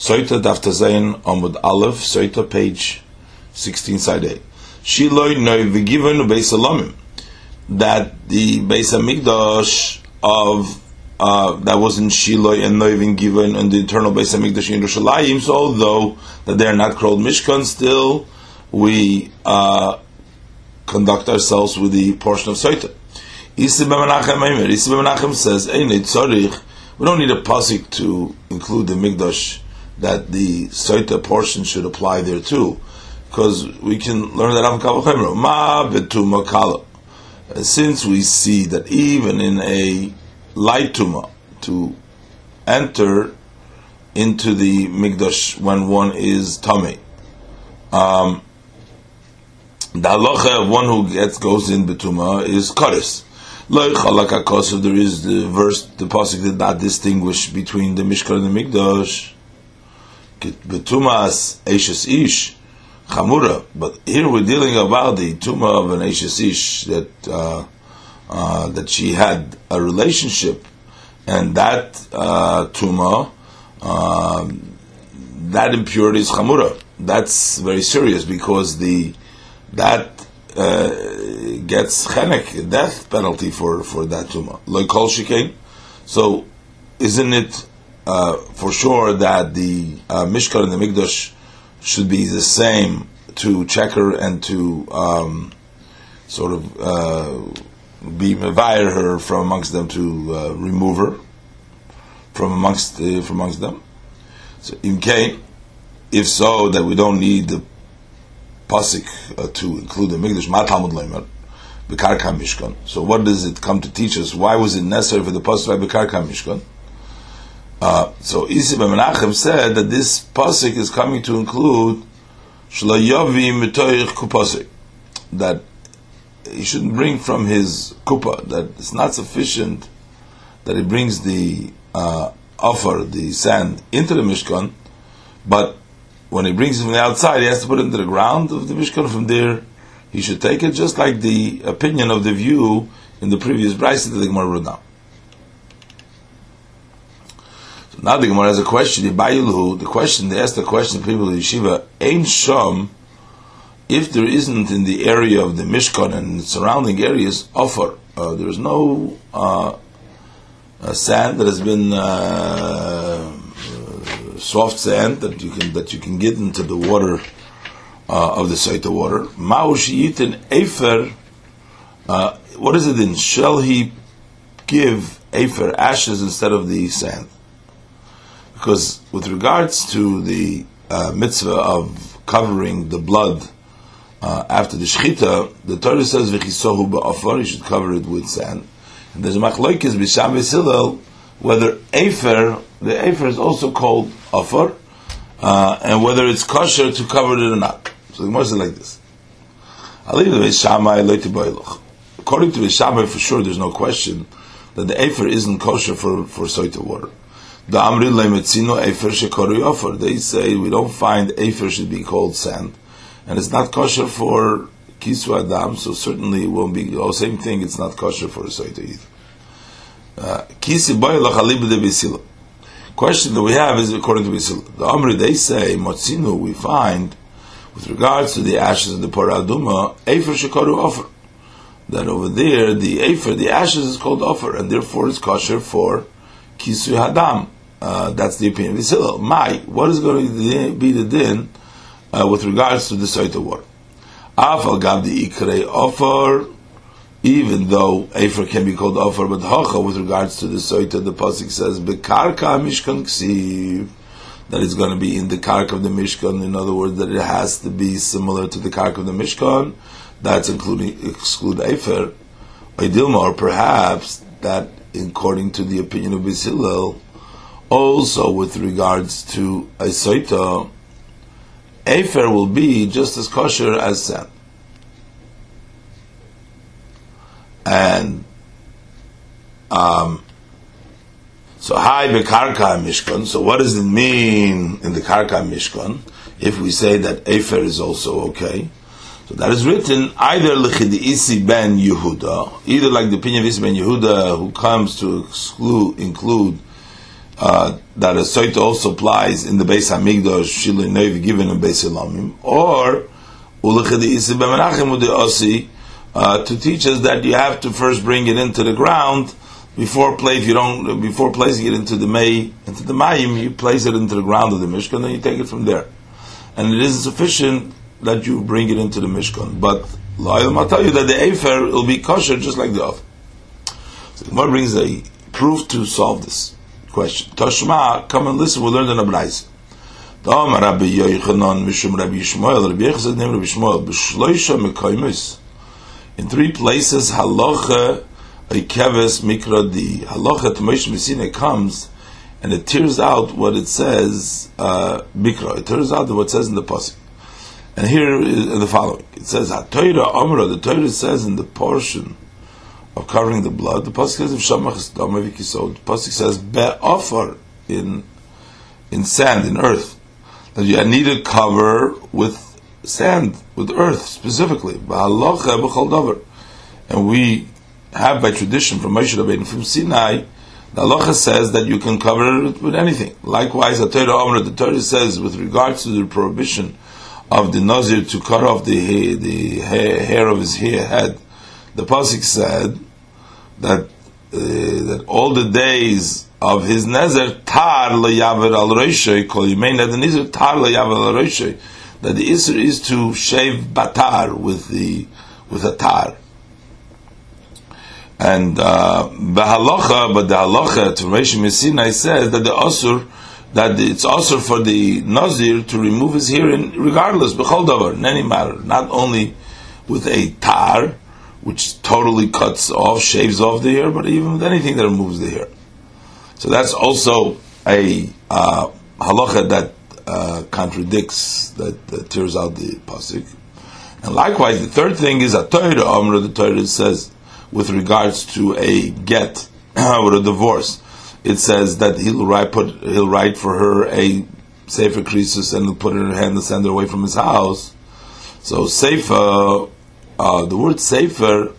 Soita Daftazayin Amud Aleph, Soita page 16, side A. Shiloi Noi V'Givon Beis Alamim. That the Beis Hamikdash of uh, that was in Shiloh and not even given in the eternal Beis Hamikdash in Yerushalayim. So although that they are not called Mishkan, still we uh, conduct ourselves with the portion of Soita. Isi Menachem says, we don't need a pasuk to include the Mikdash that the Soita portion should apply there too, because we can learn that Av Ma betuma kala. Since we see that even in a light tuma to enter into the Mikdash when one is tummy, um, the halacha of one who gets goes in betuma is kares. There is the verse, the pasuk did not distinguish between the Mishkan and the Mikdash. Betumas Eishes Ish Chamura, but here we're dealing about the tuma of an Eishes Ish that uh, uh, that she had a relationship, and that uh, tuma, um, that impurity is Chamura. That's very serious because the that uh, gets chenek death penalty for for that tuma. Like kol. So, isn't it uh, for sure that the uh, Mishkan and the Mikdash should be the same to check her and to um, sort of uh, be mevire her from amongst them to uh, remove her from amongst uh, from amongst them. So in K, if so, that we don't need the pasuk uh, to include the Mikdash Matalmud Leimer. Bekarka Mishkan. So what does it come to teach us? Why was it necessary for the pasuk by Bekarka Mishkan? Uh, so Isi Menachem said that this pasuk is coming to include Shalayavi Mitoich Kupasik, that he shouldn't bring from his kupa, that it's not sufficient that he brings the uh, offer, the sand, into the Mishkan, but when he brings it from the outside, he has to put it into the ground of the Mishkan. From there, he should take it, just like the opinion of the view in the previous Brisa that the Gemara wrote down. Now the Gemara has a question. The question they asked the question. Of people of yeshiva ain't sham if there isn't in the area of the Mishkan and surrounding areas offer. Uh, there is no uh, sand that has been uh, soft sand that you can that you can get into the water uh, of the Saita water. Ma'ushiyitin efer. Uh, what is it then? Shall he give efer ashes instead of the sand? Because with regards to the uh, mitzvah of covering the blood uh, after the shechita, the Torah says v'chisohu ba'afar, you should cover it with sand. And there's a machlokes b'sham v'silel whether afer, the afer is also called afar, uh, and whether it's kosher to cover it or not. So the Gemara says like this. According to Vishamai, for sure, there's no question that the afer isn't kosher for for soita water. The Amri Lemetzino Efer Shekori Ofer. They say we don't find Efer should be called sand, and it's not kosher for Kisu Adam, so certainly it won't be. Oh, same thing. It's not kosher for a soita either. Uh, Kisi Boy Lachalib. Question that we have is according to. The Amri they say Motzinu we find with regards to the ashes of the Paraduma Efer Shekori Ofer. That over there the Efer the ashes is called offer, and therefore it's kosher for Kisu Hadam. Uh, that's the opinion of Isil. My, what is going to be the din uh, with regards to the Saita water? Afal Gab the Ikre offer, even though Efer can be called offer, but Hacha with regards to the Saita, the Pasik says, Bekarka Mishkan Ksiv, that it's going to be in the Kark of the Mishkan, in other words, that it has to be similar to the Kark of the Mishkan, that's including, exclude Efer. Idilma, or perhaps that according to the opinion of Bisilel, also with regards to a soita, Afer will be just as kosher as sand. And um, so hi bekarka mishkan. So what does it mean in the karka mishkan if we say that Afer is also okay? So that is written either Isi ben Yehuda, either like the opinion of Isi ben Yehuda, who comes to exclude, include uh, that a soita also applies in the base hamigdash shilui noiv given in base elamim, or ulechadi isi b'menachem u'de uh, to teach us that you have to first bring it into the ground before play. If you don't, before placing it into the may, into the mayim, you place it into the ground of the mishkan, and you take it from there. And it isn't sufficient that you bring it into the mishkan, but I'll tell you that the afer will be kosher just like the oven. So Gemara brings a proof to solve this question. Toshma, come and listen. We'll learn the Nabrayz. Dom Rabbi Mishum Rabbi Rabbi Rabbi Mekaymus in three places halacha keves mikra di halacha to Moshe Messina comes and it tears out what it says uh, mikra it tears out what it says in the pasuk and here is the following it says HaTorah Amra the Torah says in the portion of covering the blood. The pasuk says of Shamach. The pasuk says be'ofar in in sand in earth that you need to cover with sand with earth specifically. And we have by tradition from Moshe Rabbeinu from Sinai. The halacha says that you can cover it with anything. Likewise, the Torah the Torah says with regards to the prohibition of the Nazir to cut off the the hair of his head, the pasuk said that uh, that all the days of his nezer tar leyaver al roishay kol yimein nezer tar leyaver al roishay that the isser is to shave batar with the with a tar. And uh, the halacha, but the halacha to Rashi Messina says that the asur that it's also for the nazir to remove his hair regardless b'chol davar in any matter, not only with a tar, which totally cuts off, shaves off the hair, but even with anything that removes the hair. So that's also a uh, halacha that uh, contradicts, that, that, tears out the pasuk. And likewise, the third thing is a Torah Amr, the Torah says, with regards to a get or a divorce, it says that he'll write, put, he'll write for her a sefer Krisus and put it in her hand and send her away from his house. So sefer uh, the word sefer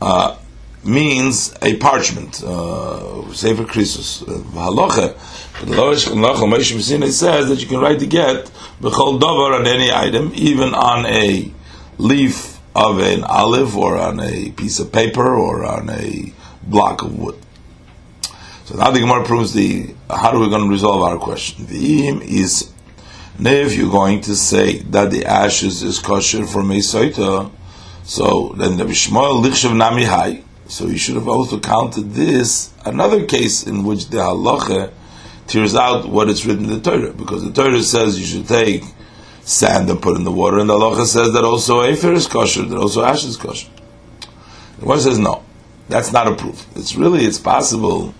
uh, means a parchment, uh, sefer krisus. Halacha, but Halacha says that you can write the get b'chol davar on any item, even on a leaf of an olive or on a piece of paper or on a block of wood. So now the Gemara proves the how are we going to resolve our question? The im is if you're going to say that the ashes is kosher for Mesaita, so then the Bishmoel Lichshav Nami Hai. So you should have also counted this another case in which the halacha tears out what is written in the Torah, because the Torah says you should take sand and put in the water, and the halacha says that also afer is kosher, that also ash is kosher. The one says no, that's not a proof. It's really it's possible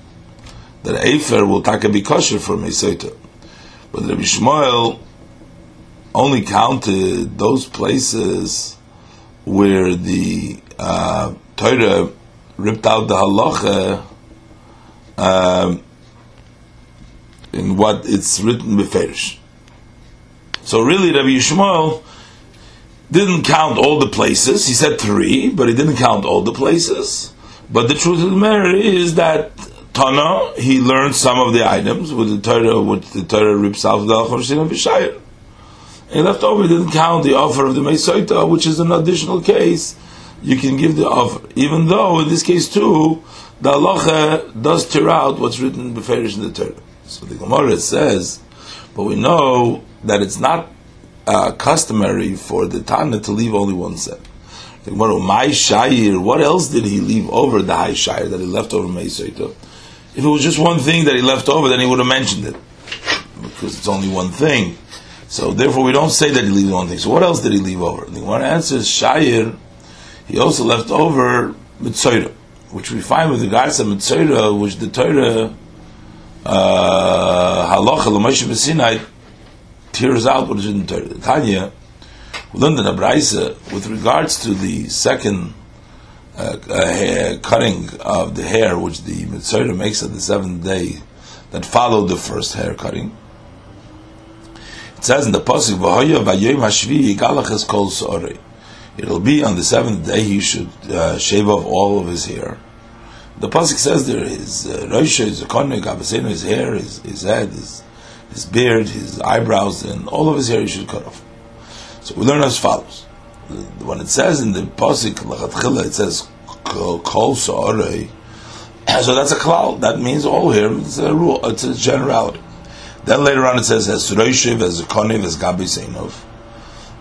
that afer will taka be kosher for mesoita, but the Bishmoel only counted those places where the uh, Torah ripped out the halacha um, in what it's written beferish. So really, Rabbi Yishmael didn't count all the places. He said three, but he didn't count all the places. But the truth of the matter is that Tana, he learned some of the items with the Torah, which the Torah rips out the Al-Khorsin and Bishayir. And left over didn't count the offer of the Mesoita, which is an additional case. You can give the offer, even though in this case too, the halacha does tear out what's written in the in the Torah. So the Gemara says, but we know that it's not uh, customary for the Tana to leave only one set. The Gemara, my Shair, what else did he leave over the high Shair that he left over Mesoita? If it was just one thing that he left over, then he would have mentioned it. Because it's only one thing. So therefore, we don't say that he leaves one thing. So what else did he leave over? The one answer is Shair. He also left over Mitzayra, which we find with regards to Mitzayra, which the Torah uh, Halacha L'Moshe B'Sinai tears out what is in the Torah. Tanya, we in Abraisa with regards to the second uh, uh, cutting of the hair, which the Mitzayra makes at the seventh day that followed the first hair cutting. It says in the pasuk, "V'hoya v'yoyim hashvi yigalach kol sorei." It'll be on the seventh day he should uh, shave off all of his hair. the pasuk says there his uh, rosh, his his hair, his, his head, his, his beard, his eyebrows, and all of his hair he should cut off. So we learn as follows. When it says in the pasuk it says kol sa'arei. So that's a klal. That means all hair. It's a rule. It's a generality. Then later on it says as roishiv, as konig, as gabi seinov.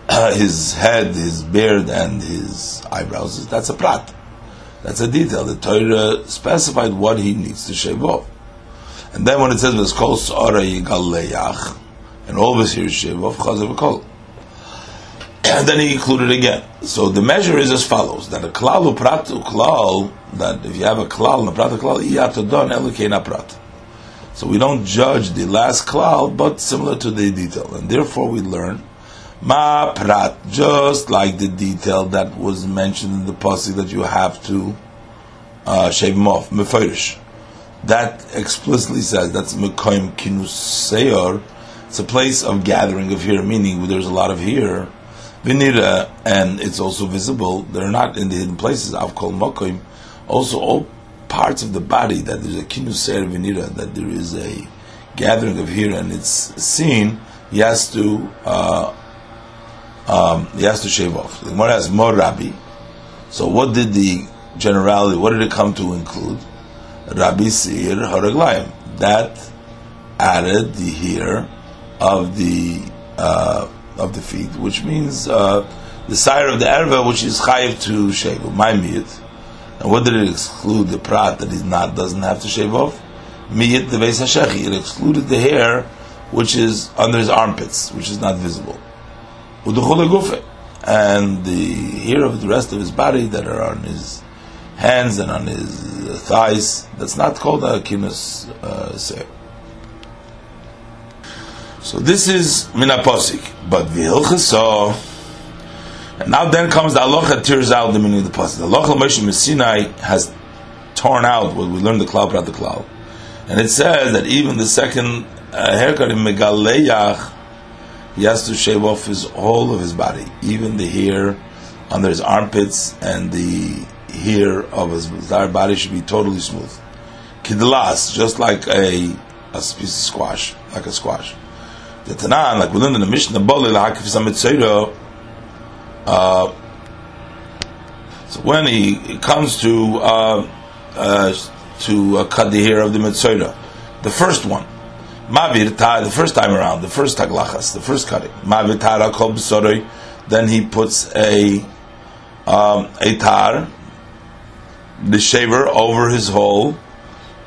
his head, his beard, and his eyebrows. That's a prat. That's a detail. The Torah specified what he needs to shave off. And then when it says "V'skol sa'ara yigal and all of his hair shave off chazav kol. And then he included again. So the measure is as follows: that a klal upratu klal, that if you have a klal and a prat klal, iyatodon elikein prat. So we don't judge the last cloud, but similar to the detail, and therefore we learn Ma prat, just like the detail that was mentioned in the pasuk that you have to uh, shave him off, mefirish. That explicitly says that's mekoim kinus seyor. It's a place of gathering of here, meaning there's a lot of here. Vinira, and it's also visible. They're not in the hidden places. Called mokoim. Also, all parts of the body that there's a kinus seyor vinira, that there is a gathering of hair, and it's seen. He has to. Uh, um, he has to shave off. The Gemara has more Rabbi. So what did the generality, what did it come to include? Rabbi Sir Haraglayim. That added the hair of the uh, of the feet, which means uh, the sire of the erva, which is chayiv to shave. My miyit. And what did it exclude? The prat that he not doesn't have to shave off. Miyit the beis hashechi. It excluded the hair which is under his armpits, which is not visible and the hair of the rest of his body that are on his hands and on his thighs, that's not called a kinus uh, So this is minaposik, but v'hilcheso. And now then comes the aloha tears out the meaning of the pasuk. The aloha Moshe Sinai has torn out what we learned the cloud about the cloud, and it says that even the second uh, haircut in megaleyach he has to shave off his whole of his body, even the hair under his armpits and the hair of his entire body should be totally smooth. Kidlas, just like a, a piece of squash, like a squash. The Tanan, like we learned in the Mishnah, uh, so when he, comes to uh, uh, to uh, cut the hair of the mitzvah, the first one, Mavir the first time around, the first taglachas, the first cutting. Mavir. Then he puts a um, a tar, the shaver over his whole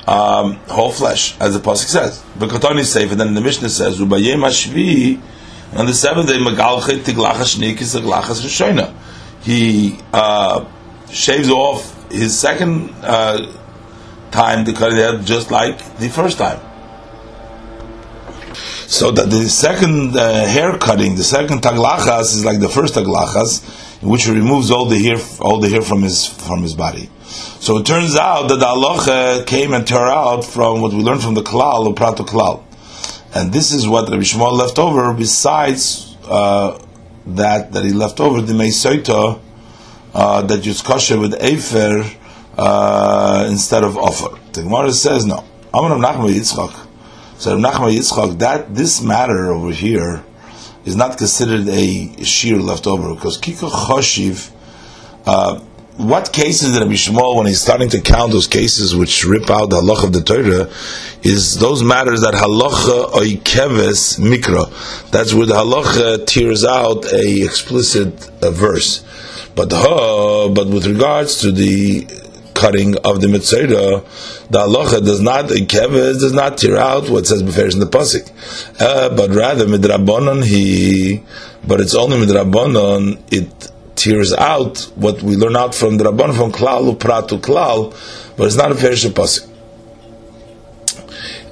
um, whole flesh, as the pasuk says. Bekotoni safe, and then the Mishnah says, On the seventh day, megalchet tiglachas shnikis tiglachas rishoina. He uh, shaves off his second uh, time to cut it out, just like the first time. So that the second uh, hair cutting, the second taglachas is like the first taglachas, in which he removes all the hair, all the hair from his from his body. So it turns out that the halacha came and tore out from what we learned from the klal, the prato klal, and this is what Rabbi Yishmael left over. Besides uh, that, that he left over the meisoita uh, that you kosher with efer uh, instead of offer. The Gemara says no. Amar Nachman Yitzchak. So Nachman Yitzchak, that this matter over here is not considered a shear left over because Kiko Choshiv. Uh, what cases that Rabbi Yishmael, when he's starting to count those cases which rip out the halacha of the Torah, is those matters that halacha oikeves mikra. That's where the halacha tears out a explicit uh, verse. But uh, but with regards to the cutting of the mitzvah, the halacha does not keves does not tear out what says beferish in the pasuk, uh, but rather midrabanon he, but it's only midrabanon it tears out what we learn out from the rabban from klal upratu klal, but it's not a ferish pasuk.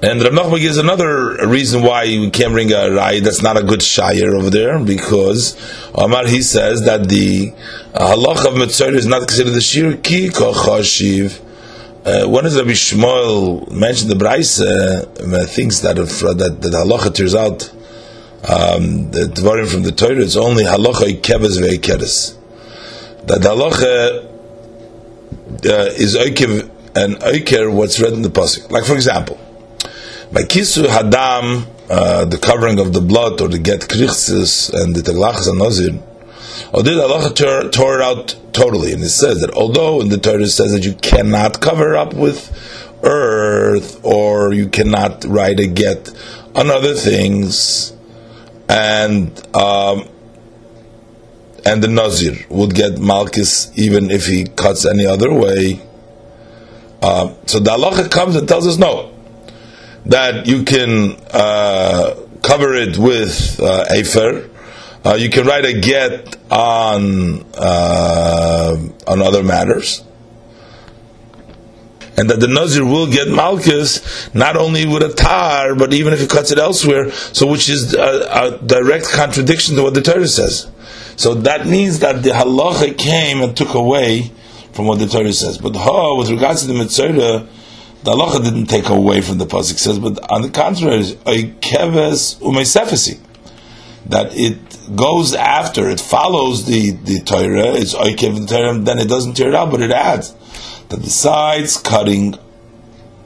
And Rav Nachman gives another reason why we can't bring a rai that's not a good shire over there, because Omar he says that the uh, halach of Mitzvah is not considered the shir ki kochashiv. Uh, when does Rabbi Yishmael mention the Braise uh, thinks that if, uh, that, halacha tears out um, the dvarim from the Torah, it's only halacha ikebes ve'ikeres. That the halacha uh, is oikev and oiker what's read in the pasuk. Like for example, by kisu hadam, uh, the covering of the blood, or the get krichsis and the taglachas and or did Allah tore, tore it out totally? And it says that although in the Torah it says that you cannot cover up with earth, or you cannot write a get on other things, and um, and the Nazir would get Malchus even if he cuts any other way. Uh, so the halacha comes and tells us no, that you can uh, cover it with uh, afer. Uh, you can write a get on uh, on other matters, and that the Nazir will get Malchus not only with a tar, but even if he cuts it elsewhere. So, which is a, a direct contradiction to what the Torah says. So that means that the halacha came and took away from what the Torah says. But ha, with regards to the mitzvah, the halacha didn't take away from the pasuk says, but on the contrary, keves umeisefesi, that it goes after, it follows the the Torah. It's oikev the Torah, then it doesn't tear it out, but it adds that besides cutting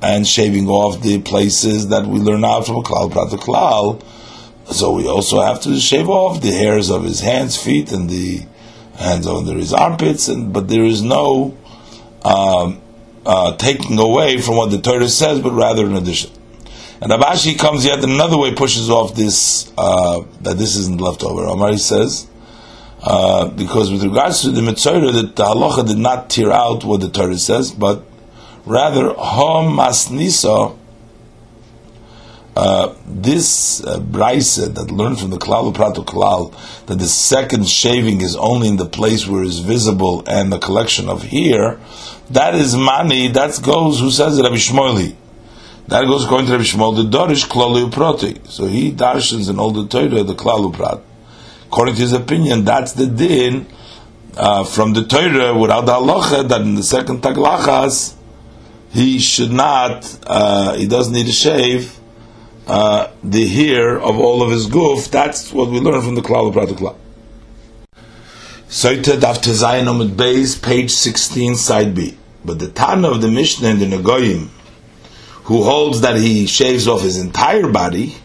and shaving off the places that we learn out from a klal prat klal so we also have to shave off the hairs of his hands, feet, and the hands under his armpits. And but there is no um, uh, taking away from what the Torah says, but rather an addition. And Abashi comes yet another way, pushes off this uh, that this isn't left leftover. Omar says. Uh, because with regards to the mitzvah, that the halacha did not tear out what the Torah says, but rather hom masnisa uh, this uh, that learned from the klal prato klal that the second shaving is only in the place where it's visible and the collection of hair, that is money. That goes. Who says? Rabbi Shmueli. That goes according to Rabbi Yishmael. The dorish proti. So he darshans in all the Torah the klalu prat. According to his opinion, that's the din uh, from the Torah without the halacha that in the second taglachas he should not. Uh, he doesn't need to shave uh, the hair of all of his goof. That's what we learn from the Klal of Pratukla. Soita Daf Tezayin Omid Beis, page 16, side B. But the Tana of the Mishnah and the Nagoyim, who holds that he shaves off his entire body,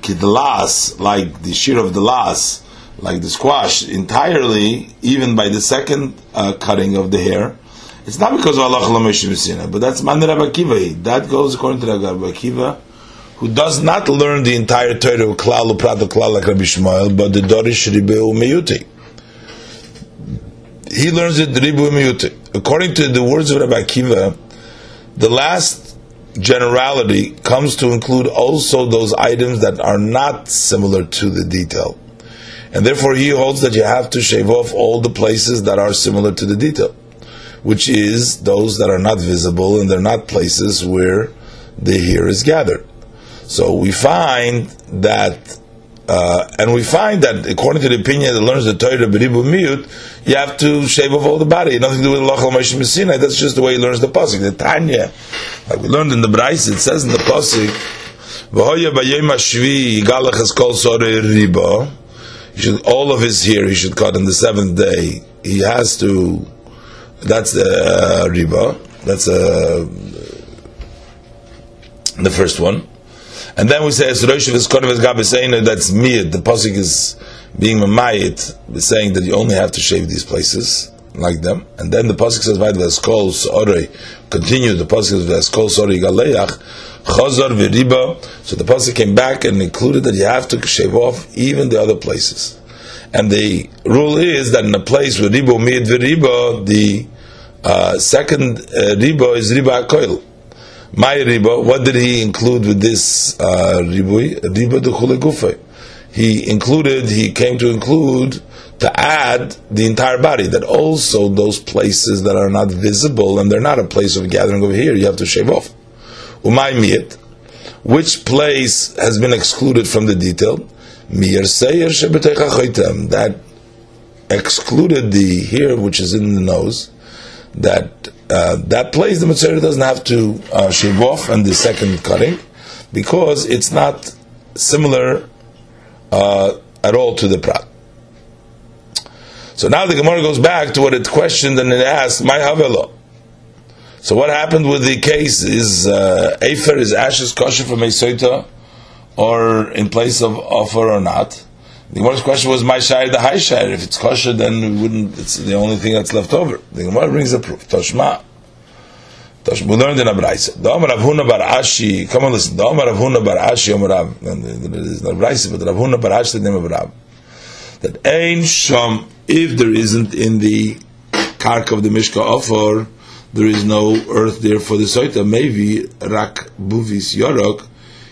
kidlas, like the shear of the las, like the squash, entirely, even by the second uh, cutting of the hair, it's not because of Allah but that's Man Rabbi Akiva. That goes according to Rabbi Akiva who does not learn the entire Torah Klal Uprat Klal like Rabbi Yishmael, but the Dorish Ribu Meyuti. He learns it Ribu Meyuti. According to the words of Rabbi Akiva, the last generality comes to include also those items that are not similar to the detail. And therefore he holds that you have to shave off all the places that are similar to the detail, which is those that are not visible and they're not places where the hair is gathered. So we find that, uh, and we find that according to the opinion that learns the Torah b'ribu miut, you have to shave off all the body. Nothing to do with lachal moshe messina. That's just the way he learns the pasuk. The Tanya, like we learned in the Bryce, it says in the pasuk, "V'hoya b'yom hashvi yigalach kol sorei riba." He should all of his hair he should cut on the seventh day. He has to. That's the uh, riba. That's uh, the first one. And then we say as Rosh of Kodev Gabe that's miyad. The pasuk is being mamayit, saying that you only have to shave these places like them. And then the pasuk says Vaid Vaskol Sorei. Continue the pasuk says Vaskol Sorei Galeach Chazar V'Riba. So the pasuk came back and included that you have to shave off even the other places. And the rule is that in a place where ribo miyad v'riba, the uh, second uh, riba is riba koil. My riba, what did he include with this uh, ribui? Riba de He included, he came to include, to add the entire body, that also those places that are not visible and they're not a place of gathering over here, you have to shave off. Umay which place has been excluded from the detail? Mir seir that excluded the here, which is in the nose, that uh, that place the Mitzvah doesn't have to uh, shave off and the second cutting because it's not similar uh, at all to the prat. So now the Gemara goes back to what it questioned and it asked, "My havelo." So what happened with the case is uh, Afer is ashes kosher from Mesoita or in place of offer or not. The Gemara's question was my shire the high shire. If it's kosher, then we wouldn't. It's the only thing that's left over. The Gemara brings a proof. Toshma. Toshma. We learned in Abraisa. Omer Rav Bar Ashi. Come on, listen. The Omer Rav Huna Bar Ashi Omer Rav. There's no Abraisa, but Rav Bar Ashi the name of Rav. That Ein Shom. If there isn't in the kark of the Mishka offer, there is no earth there for the soita. Maybe rak buvis yorok.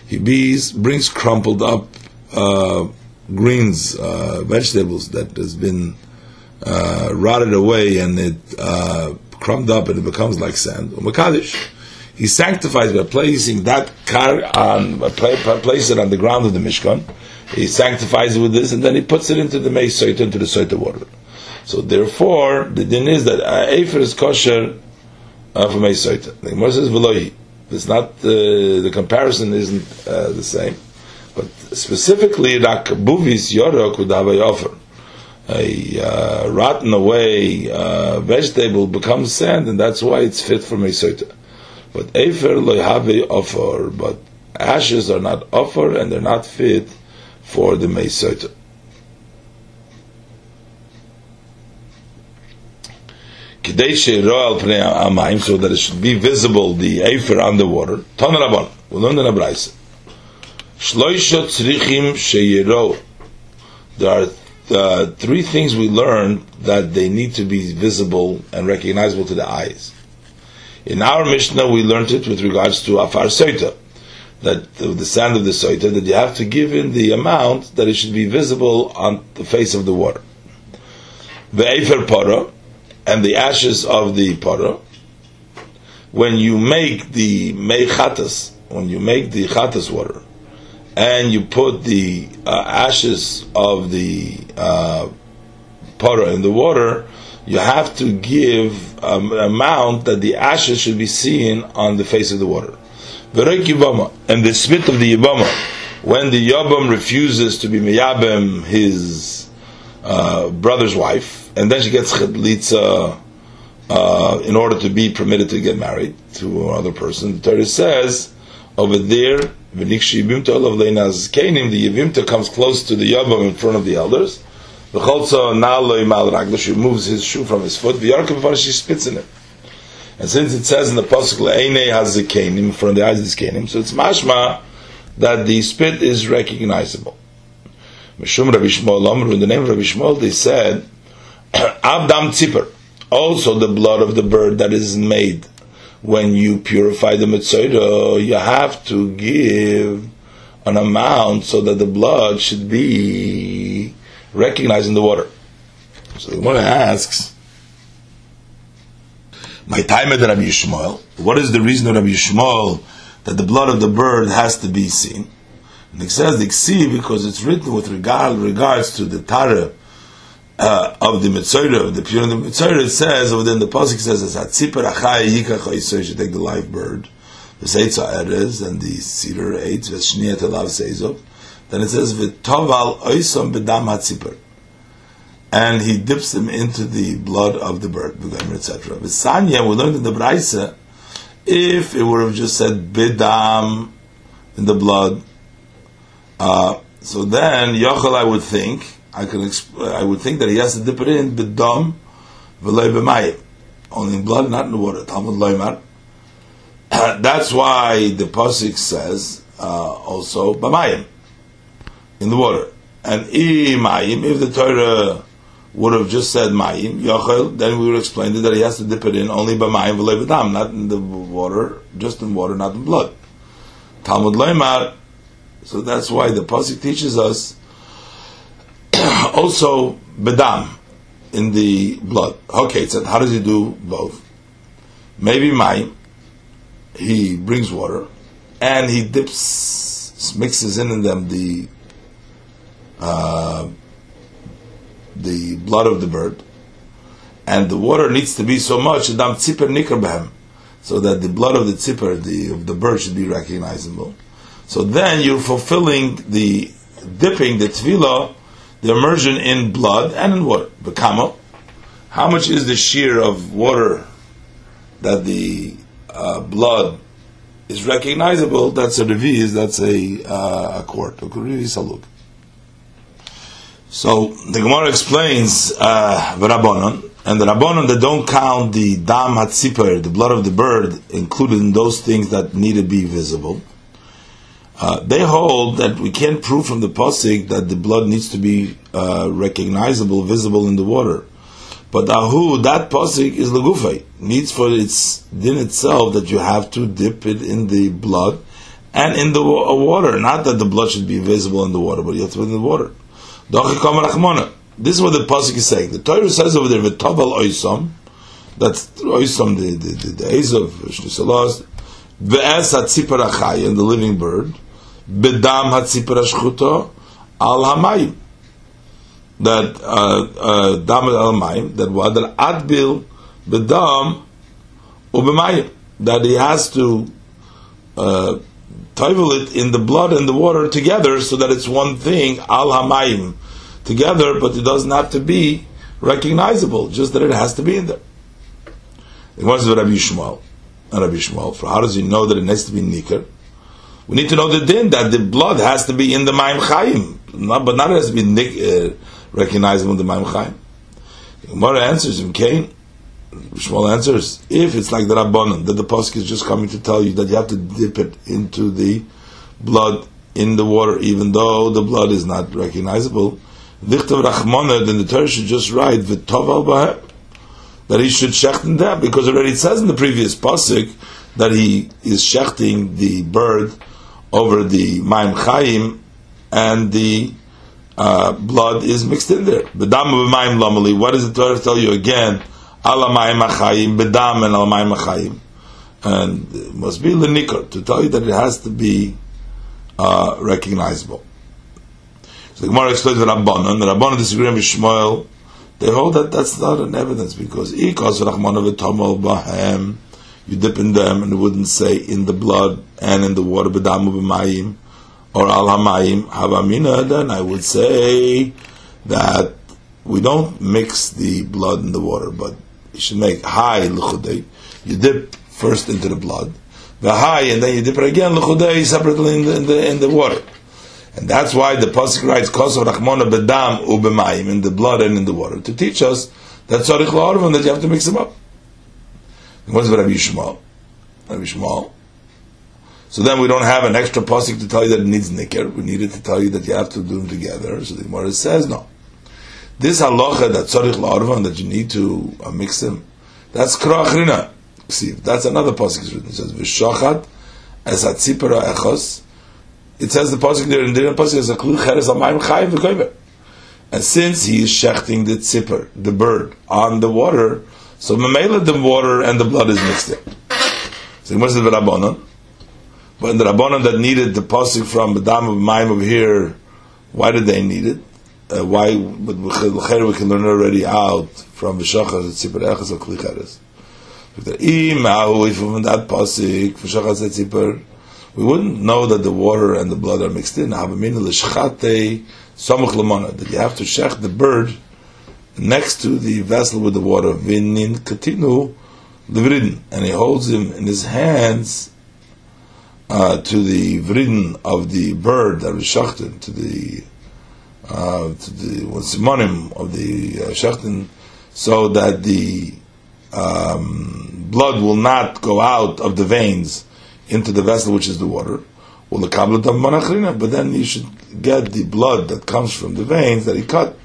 He brings crumpled up. Uh, greens, uh, vegetables that has been uh, rotted away and it uh, crumbed up and it becomes like sand. Umakadish. He sanctifies by placing that car on, place it on the ground of the Mishkan. He sanctifies it with this, and then he puts it into the Meis into the Soita water. So therefore, the din is that Efer is kosher uh, for Meis The Gemara says. It's not uh, the comparison isn't uh, the same. But specifically, rak buvis yorok would have a offer. A uh, rotten away uh, vegetable becomes sand, and that's why it's fit for mesoita. But efer lo have offer, but ashes are not offer, and they're not fit for the Amaim, so that it should be visible the afer underwater. Rabban, we learned in a Shloisha tzrichim sheyiro. There are uh, three things we learned that they need to be visible and recognizable to the eyes. In our Mishnah, we learned it with regards to afar soita, that the, sand of the soita, that you have to give in the amount that it should be visible on the face of the water. The efer poro, and the ashes of the poro. When you make the mechatas, when you make the chatas water, and you put the uh, ashes of the uh, in the water, you have to give um, an amount that the ashes should be seen on the face of the water. And the spit of the Yibama, when the Yabam refuses to be Miyabim, his uh, brother's wife, and then she gets Chalitza uh, in order to be permitted to get married to another person, the Torah says over there, the Yevimta comes close to the Yavam in front of the elders. The Cholza Naloi Mal Raglash removes his shoe from his foot. The Yarkav she spits in it. And since it says in the Pasuk Le'ene has in front of the eyes of the Kenim, so it's mashma that the spit is recognizable. Mishum Rabbi Yishmael in the name of Rabbi Yishmael, they said, Abdam Tzipper, also the blood of the bird that is made when you purify the mitzvah, you have to give an amount so that the blood should be recognized in the water. So the Gemara asks, my time at Rabbi Yishmael, what is the reason of Rabbi Yishmael that the blood of the bird has to be seen? And it says because it's written with regard regards to the Tara uh, of the Mitzvah, the pure of the Mitzvah, it says over there the Pasuk says, "As atzipar achai yikach so you should take the live bird, the seitza erez, and the cedar eight, v'shniyat alav seizov." Then it says, "V'toval oisom bedam hatzipar," and he dips them into the blood of the bird, etc. V'sanya, we learned in the Braisa, if it would have just said bedam in the blood, uh, so then Yochel, I would think I can exp- I would think that he has to dip it in b'dam v'lei b'mayim, only in blood, not in the water. Talmud loymar. That's why the pasuk says uh, also b'mayim in the water. And mayim, if the Torah would have just said mayim yachel, then we would explain that he has to dip it in only b'mayim v'lei b'dam, not in the water, just in water, not in blood. Talmud loymar. So that's why the pasuk teaches us also bedam in the blood. Okay, so how does he do both? Maybe my he brings water and he dips, mixes in in them the uh, the blood of the bird, and the water needs to be so much so that the blood of the tzipper, the of the bird, should be recognizable. So then you're fulfilling the dipping the tefillah the immersion in blood and in water. Bekamo. How much is the shear of water that the uh, blood is recognizable, that's a reviz, that's a, uh, a quart. saluk. So the Gemara explains uh, Rabbanon, and the Rabbanon that don't count the dam hatziper, the blood of the bird, included in those things that need to be visible. Uh, they hold that we can't prove from the posik that the blood needs to be uh, recognizable, visible in the water. But ahu, that posik is legufay, needs for its din itself that you have to dip it in the blood and in the uh, water. Not that the blood should be visible in the water, but you have to put it in the water. This is what the pasuk is saying. The Torah says over there, "V'tovel oisam." That's oisam, the the the, the of shnisalos. Ve'es hatzipar achai, and the living bird. Bedam hatzipar ashchuto al hamayim. That uh, uh, dam al hamayim. That that adbil bedam ubemayim. That he has to uh, it in the blood and the water together, so that it's one thing al hamayim together, but it doesn't have to be recognizable, just that it has to be in there. It was Rabbi Yishmael. Rabbi Yishmael. For how does he know that it has to be nikar? We need to know the din that the blood has to be in the Maim Chaim, not, but not it has to be uh, recognizable in the Maim Chaim. Gemara answers in Cain. Shmuel answers, if it's like the Rabbanon, that the Pasuk is just coming to tell you that you have to dip it into the blood in the water, even though the blood is not recognizable, Dichtav Rachmana, then the Torah should just write V'tov al Bahem, that he should shechten that, because already it says in the previous pasuk that he is shechting the bird over the Maim Chaim, and the uh, blood is mixed in there. Bedam b'mayim lamali. What does the Torah tell you again? Ala mayim achayim, bedam and ala mayim achayim. And it must be lenikor to tell you that it has to be uh, recognizable. So the Gemara explains the Rabban, and the Rabban disagree with Shmuel. They hold that that's not an evidence because ikos rachmana bahem. You dip in them, and it wouldn't say in the blood and in the water b'damu b'mayim or al hamayim havamina. Then I would say that we don't mix the blood and the water, but you should make high l'chudei. You dip first into the blood, the high, and then you dip it again l'chudei separately in the, in the, in the water. And that's why the Pasuk writes, Kosav Rachmona Bedam Ubemayim, in the blood and in the water, to teach us that Tzarich La'arvim, that you have to mix them up. What's Rabbi Yishmael? Rabbi Yishmael. So then we don't have an extra Pasuk to tell you that it needs Nicker. We needed to tell you that you have to do them together. So the Gemara says, no. This halacha that Tzarich La'arvim, that you need to uh, mix them, that's Kra'achrina. See, that's another Pasuk written. It says, V'shachat as Hatzipara Echos, it says the pasuk there in the pasuk is a klu cheres amayim chayim v'koyver. And since he is shechting the tzipper, the bird, on the water, so memela the water and the blood is mixed in. So what's the rabbanon? But in the rabbanon that needed the pasuk from the dam of mayim over here, why did they need it? Uh, why? But we can learn already out from v'shachar tzipper echas of kli cheres. If from that pasuk v'shachar tzipper we wouldn't know that the water and the blood are mixed in. That you have to shech the bird next to the vessel with the water. Vinin katinu livridin, and he holds him in his hands uh, to the vridin of the bird that was shechted, to the uh, to the what's simonim of the uh, so that the um, blood will not go out of the veins into the vessel which is the water. But then you should get the blood that comes from the veins that he cut.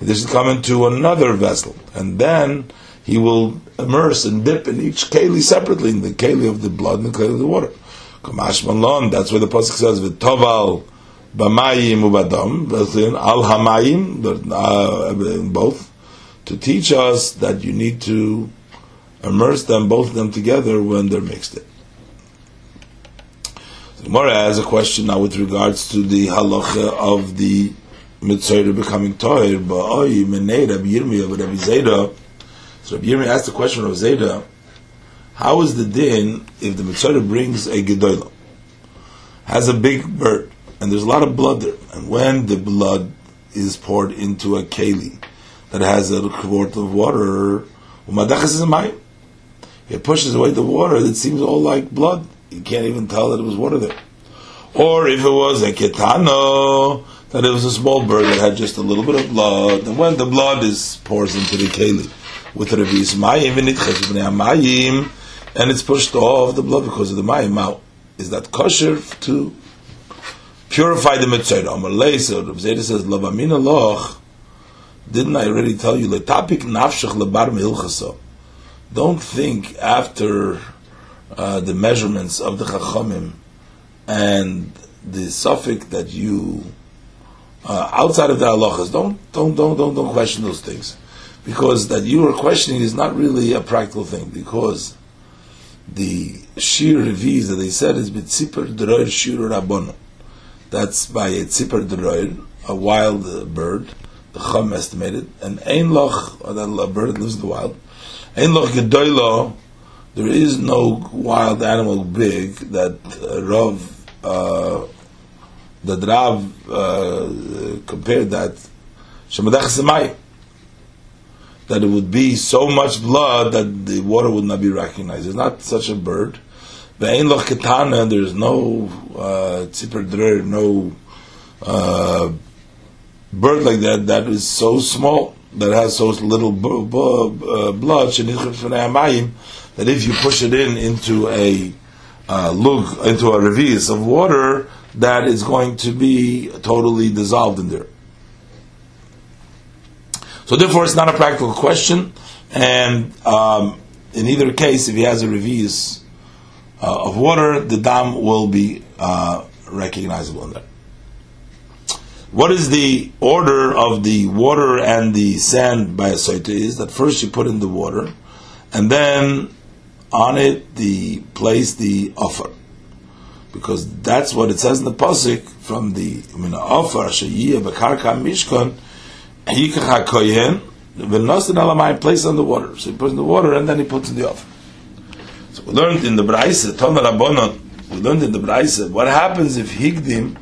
This should come into another vessel, and then he will immerse and dip in each keli separately, in the keli of the blood and the keli of the water. That's where the pasuk says v'toval b'mayim ubadam al hamayim, uh, both, to teach us that you need to immerse them both of them together when they're mixed in. Gemara has a question now with regards to the halacha of the mitzvah becoming toir. Ba'oi menei Rabbi Yirmiyah Rabbi Zeira. So Rabbi Yirmiyah asked the question of Zeira, how is the din if the mitzvah brings a gedolah, has a big bird, and there's a lot of blood there, and when the blood is poured into a keli that has a quart of water. It pushes away the water. It seems all like blood. You can't even tell that it was water there. Or if it was a ketano, that it was a small bird that had just a little bit of blood, and when the blood is pours into the keli with the mayim mayim, and it's pushed off the blood because of the mayim out, is that kosher to purify the mitzvah? Amalei, so Rav Zeira says, lavamina loch. Didn't I already tell you? Letapik nafshach lebar. Don't think after uh, the measurements of the chachamim and the suffix that you uh, outside of the halachas. Don't don't don't don't don't question those things, because that you are questioning is not really a practical thing. Because the shir reviz that they said is b'tzipar droir shir rabbonon. That's by a tzipar droir, a wild bird. The chum estimated, and ein loch, or that a bird lives in the wild. Ein loch gedoylo. There is no wild animal big that uh, Rav uh, that Rav uh, compared that that it would be so much blood that the water would not be recognized. It's not such a bird. Loch ketana, there's no uh, no uh, bird like that that is so small, that has so little b- b- uh, blood, that if you push it in into a uh, lug, into a revis of water, that is going to be totally dissolved in there. So therefore, it's not a practical question, and um, in either case, if he has a revis uh, of water, the dam will be uh, recognizable in there. What is the order of the water and the sand by a soita is that first you put in the water, and then on it the place the offer because that's what it says in the pasuk from the mina offer sheyiyah bekarka mishkan hikach kohen v'nosin alamayim place on the water. So he puts in the water and then he puts in the offer. So we learned in the Braise, Tomer Rabbanon, we learned in the Braise, what happens if Higdim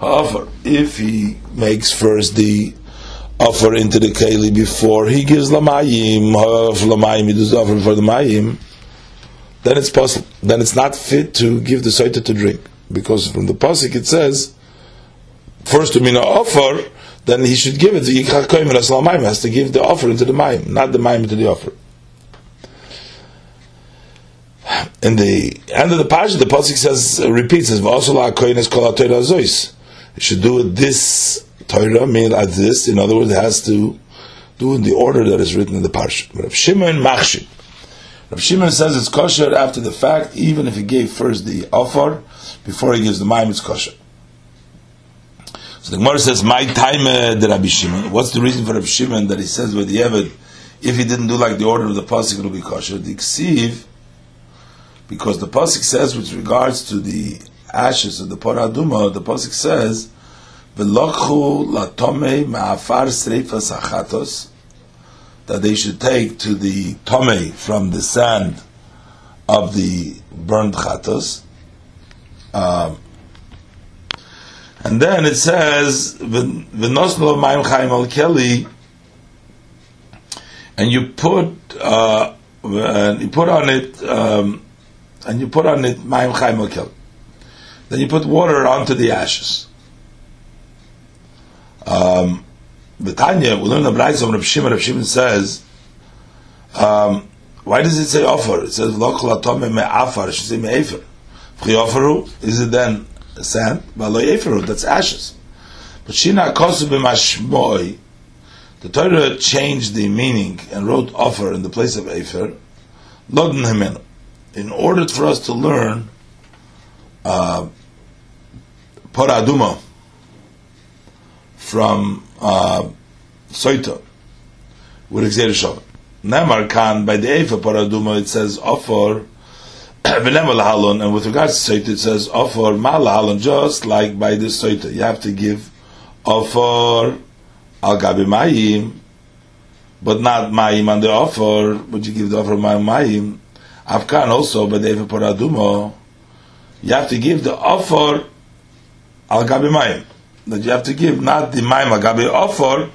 offer, if he makes first the offer into the Keli before he gives Lamayim, Lamayim, he does the offer for the Mayim, then it's possible. Then it's not fit to give the soita to drink because from the pasuk it says first to mina offer, then he should give it Koyim Rasalam has to give the offer into the Mayim, not the Mayim to the offer. In the end of the passage, the pasuk says repeats says V'asula. He should do this Torah mean as this. In other words, it has to do in the order that is written in the parsha. Rav Shimon Machshim. Rav Shimon says it's kosher after the fact, even if he gave first the offer before he gives the mime, it's kosher. So the Gemara says, "My time uh, the Rabbi Shimon." What's the reason for Rabbi Shimon that he says with the Eved, if he didn't do like the order of the pasuk, it will be kosher? The ksiv, because the pasuk says with regards to the ashes of the paraduma, the pasuk says, "V'lochu latome ma'afar streifas achatos." That they should take to the tome from the sand of the burned chatos. Um, and then it says, "V'noslo ma'im chaim al keli," and you put uh, you put on it um, and you put on it ma'im chaim al keli. Then you put water onto the ashes. Um, the Tanya, we learn the Braisa of Rav Shimon. Shimon says, um, why does it say offer? It says lo atome me afar. It should say me. Is it then sand? But lo eferu, that's ashes. But shina kosu b'mashmoi. The Torah changed the meaning and wrote offer in the place of efer. Himenu. In order for us to learn uh, poraduma from uh, Soita with Shabbat. Nemar Khan by the Efa Paraduma it says offer Lahalon and with regards to Soita it says offer Mal Lahalon just like by this Soita. You have to give offer Al Gabi Mayim but not Mayim on the offer. But you give the offer Mayim Afkan also by the Efa Paraduma. You have to give the offer Al Gabi Mayim that you have to give, not the maim agabe offer,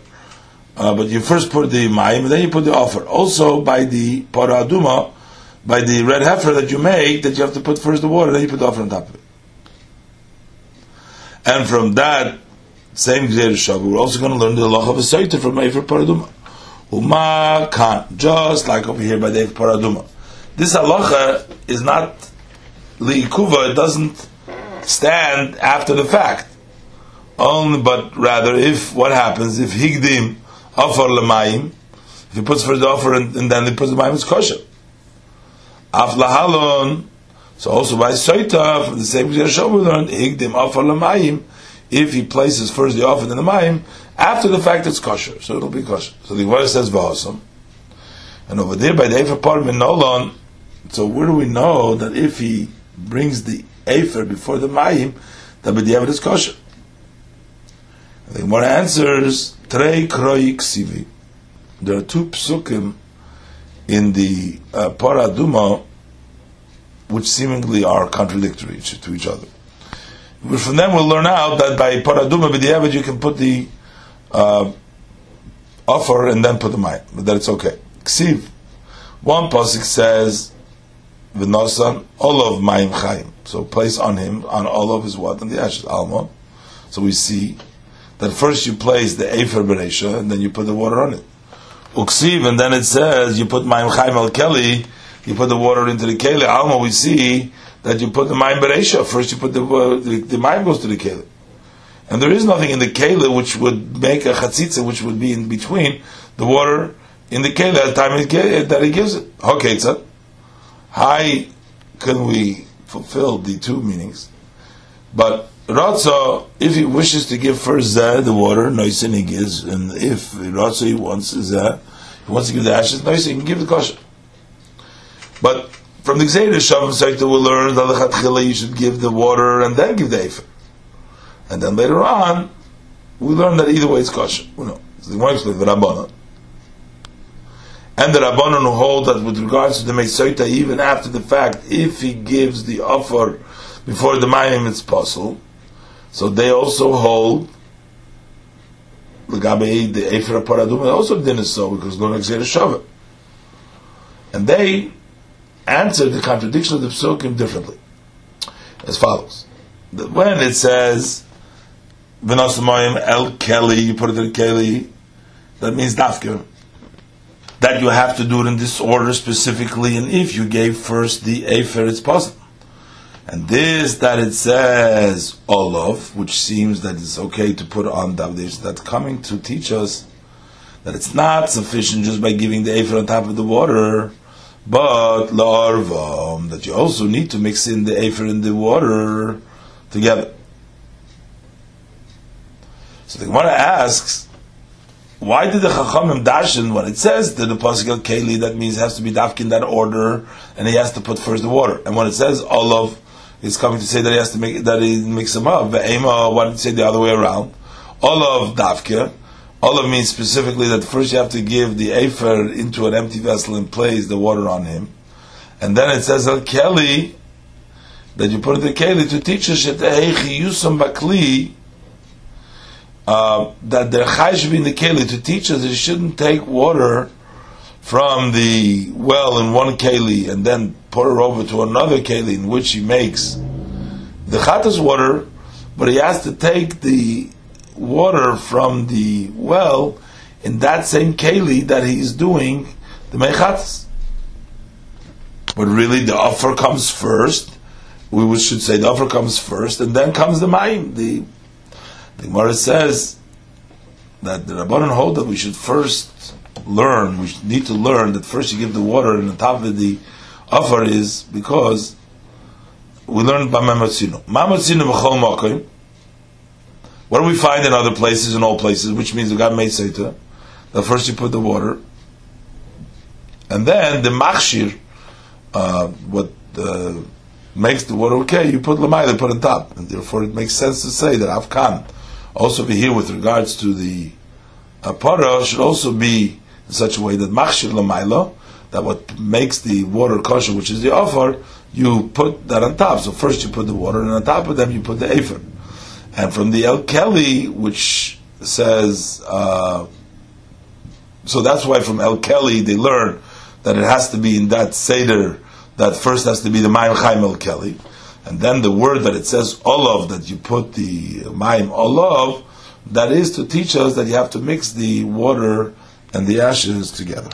uh, but you first put the maim then you put the offer. Also by the paraduma, by the red heifer that you make that you have to put first the water, then you put the offer on top of it. And from that same Gzeir Shavu, we're also going to learn the Allah of a Saita from Efer Paraduma. Uma kan, just like over here by the Efer Paraduma. This halacha is not liikuva; it doesn't stand after the fact. Only, but rather, if what happens if higdim offer lemayim, if he puts for the offer and, and then he puts the mayim, it's kosher. Af lahalon, so also by soita from the same Yerushalayim we learned higdim offer lemayim. If he places first the offer then the mayim, after the fact it's kosher, so it'll be kosher. So the Gemara says v'asam, and over there by the Efer Parmin Nolon. So where do we know that if he brings the Efer before the mayim, that b'diavad is kosher? The Gemara answers, Trei Kroi Ksivi. There are two psukim in the uh, Paraduma which seemingly are contradictory to each other. But From them we'll learn out that by Paraduma B'diavad you can put the uh, offer and then put the mayim, but that it's okay. Ksiv. One pasuk says, "V'nosan all of mayim chayim." So place on him on all of his what and the ashes alma. So we see that first you place the Efer Beresha, and then you put the water on it. Uksiv, and then it says you put Maim Chaim al Keli, you put the water into the Keli. Alma, we see that you put the Maim Beresha. First you put the, uh, the, the goes to the Keli. And there is nothing in the Keli which would make a Chatzitza, which would be in between the water in the Keli at the time that he gives it. Okay, so how can we fulfill the two meanings? But Ratza, if he wishes to give first Zeh, the water, Noisin he gives, and if Ratza he wants Zeh, he wants to give the ashes, Noisin he can give the kosher. But from the Gzeir Shavam Sekta we'll learn that the Chatchila you should give the water and then give the Efer. And then later on, we learn that either way it's kosher. We know. So the Gemara explains the Rabbanon. And the Rabbanon hold that with regards to the Mesoita, even after the fact, if he gives the offer before the Mayim, it's possible. So they also hold Lagabe the Ephra Paradum and also didn't so because going to Shava. And they answer the contradiction of the Psukim differently. As follows. When it says V'nasamayim El Keli, you put it in Keli, that means Dafkir. That you have to do it in this order specifically, and if you gave first the Efer, it's possible. And this that it says Olov, which seems that it's okay to put on Davdish, that's coming to teach us that it's not sufficient just by giving the Ephah on top of the water, but Larvam, that you also need to mix in the Ephah and the water together. So the Gemara asks, why did the Chachamim dashin when it says that the Pascal Keli, that means it has to be dafkin in that order, and he has to put first the water. And when it says Olav, is coming to say that he has to make that he makes them up. Ve'ema, why did you say the other way around? All of davka. All of means specifically that first you have to give the afer into an empty vessel and place the water on him, and then it says al keli that you put in the keli to teach us that yusam bakli. Uh, that the chai should be in the keli to teach us that you shouldn't take water from the well in one keli and then pour her over to another keli in which he makes the chatas water, but he has to take the water from the well in that same keli that he's doing the mechatas. But really, the offer comes first. We should say the offer comes first, and then comes the mayim. The the Gemara says that the Rabbanon hold that we should first learn, we need to learn that first you give the water in the top of the offer is because we learned by Mamatzino. Mamatzino b'chol makim. What do we find in other places, in all places, which means the God made Seita, that first you put the water, and then the machshir, uh, what uh, makes the water okay, you put they put on top, and therefore it makes sense to say that afkan also be here with regards to the uh, should also be in such a way that machshir lamaila, that what makes the water kosher, which is the offer, you put that on top. So first you put the water, and on top of them you put the afer. And from the El Keli, which says, uh, so that's why from El Keli they learn that it has to be in that seder that first has to be the Mayim Chaim El Kelly, and then the word that it says Olav, that you put the Mayim Olav, that is to teach us that you have to mix the water and the ashes together.